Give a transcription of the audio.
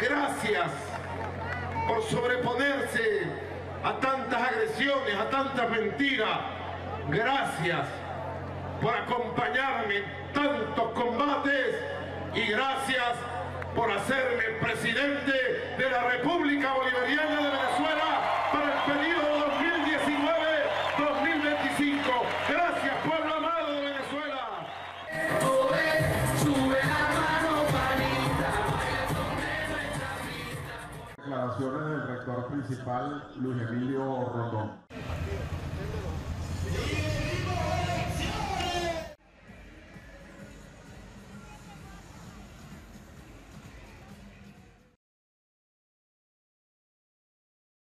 gracias por sobreponerse a tantas agresiones, a tantas mentiras. Gracias por acompañarme en tantos combates y gracias por hacerme presidente de la República Bolivariana de Venezuela para el periodo 2019-2025. Gracias. declaraciones del rector principal Luis Emilio Rondón.